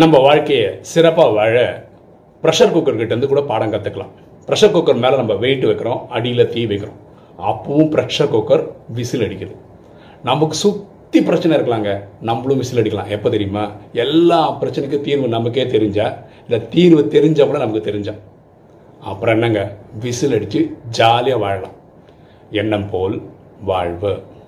நம்ம வாழ்க்கையை சிறப்பாக வாழ ப்ரெஷர் குக்கர்கிட்டேருந்து கூட பாடம் கற்றுக்கலாம் ப்ரெஷர் குக்கர் மேலே நம்ம வெயிட் வைக்கிறோம் அடியில் தீ வைக்கிறோம். அப்பவும் ப்ரெஷர் குக்கர் விசில் அடிக்குது. நமக்கு சுற்றி பிரச்சனை இருக்கலாங்க. நம்மளும் விசில் அடிக்கலாம். எப்போ தெரியுமா? எல்லா பிரச்சனைக்கும் தீர்வு நமக்கே தெரிஞ்சா இல்லை தீர்வு தெரிஞ்சா கூட நமக்கு தெரிஞ்சா. அப்புறம் என்னங்க? விசில் அடித்து ஜாலியாக வாழலாம். எண்ணம் போல் வாழ்வு.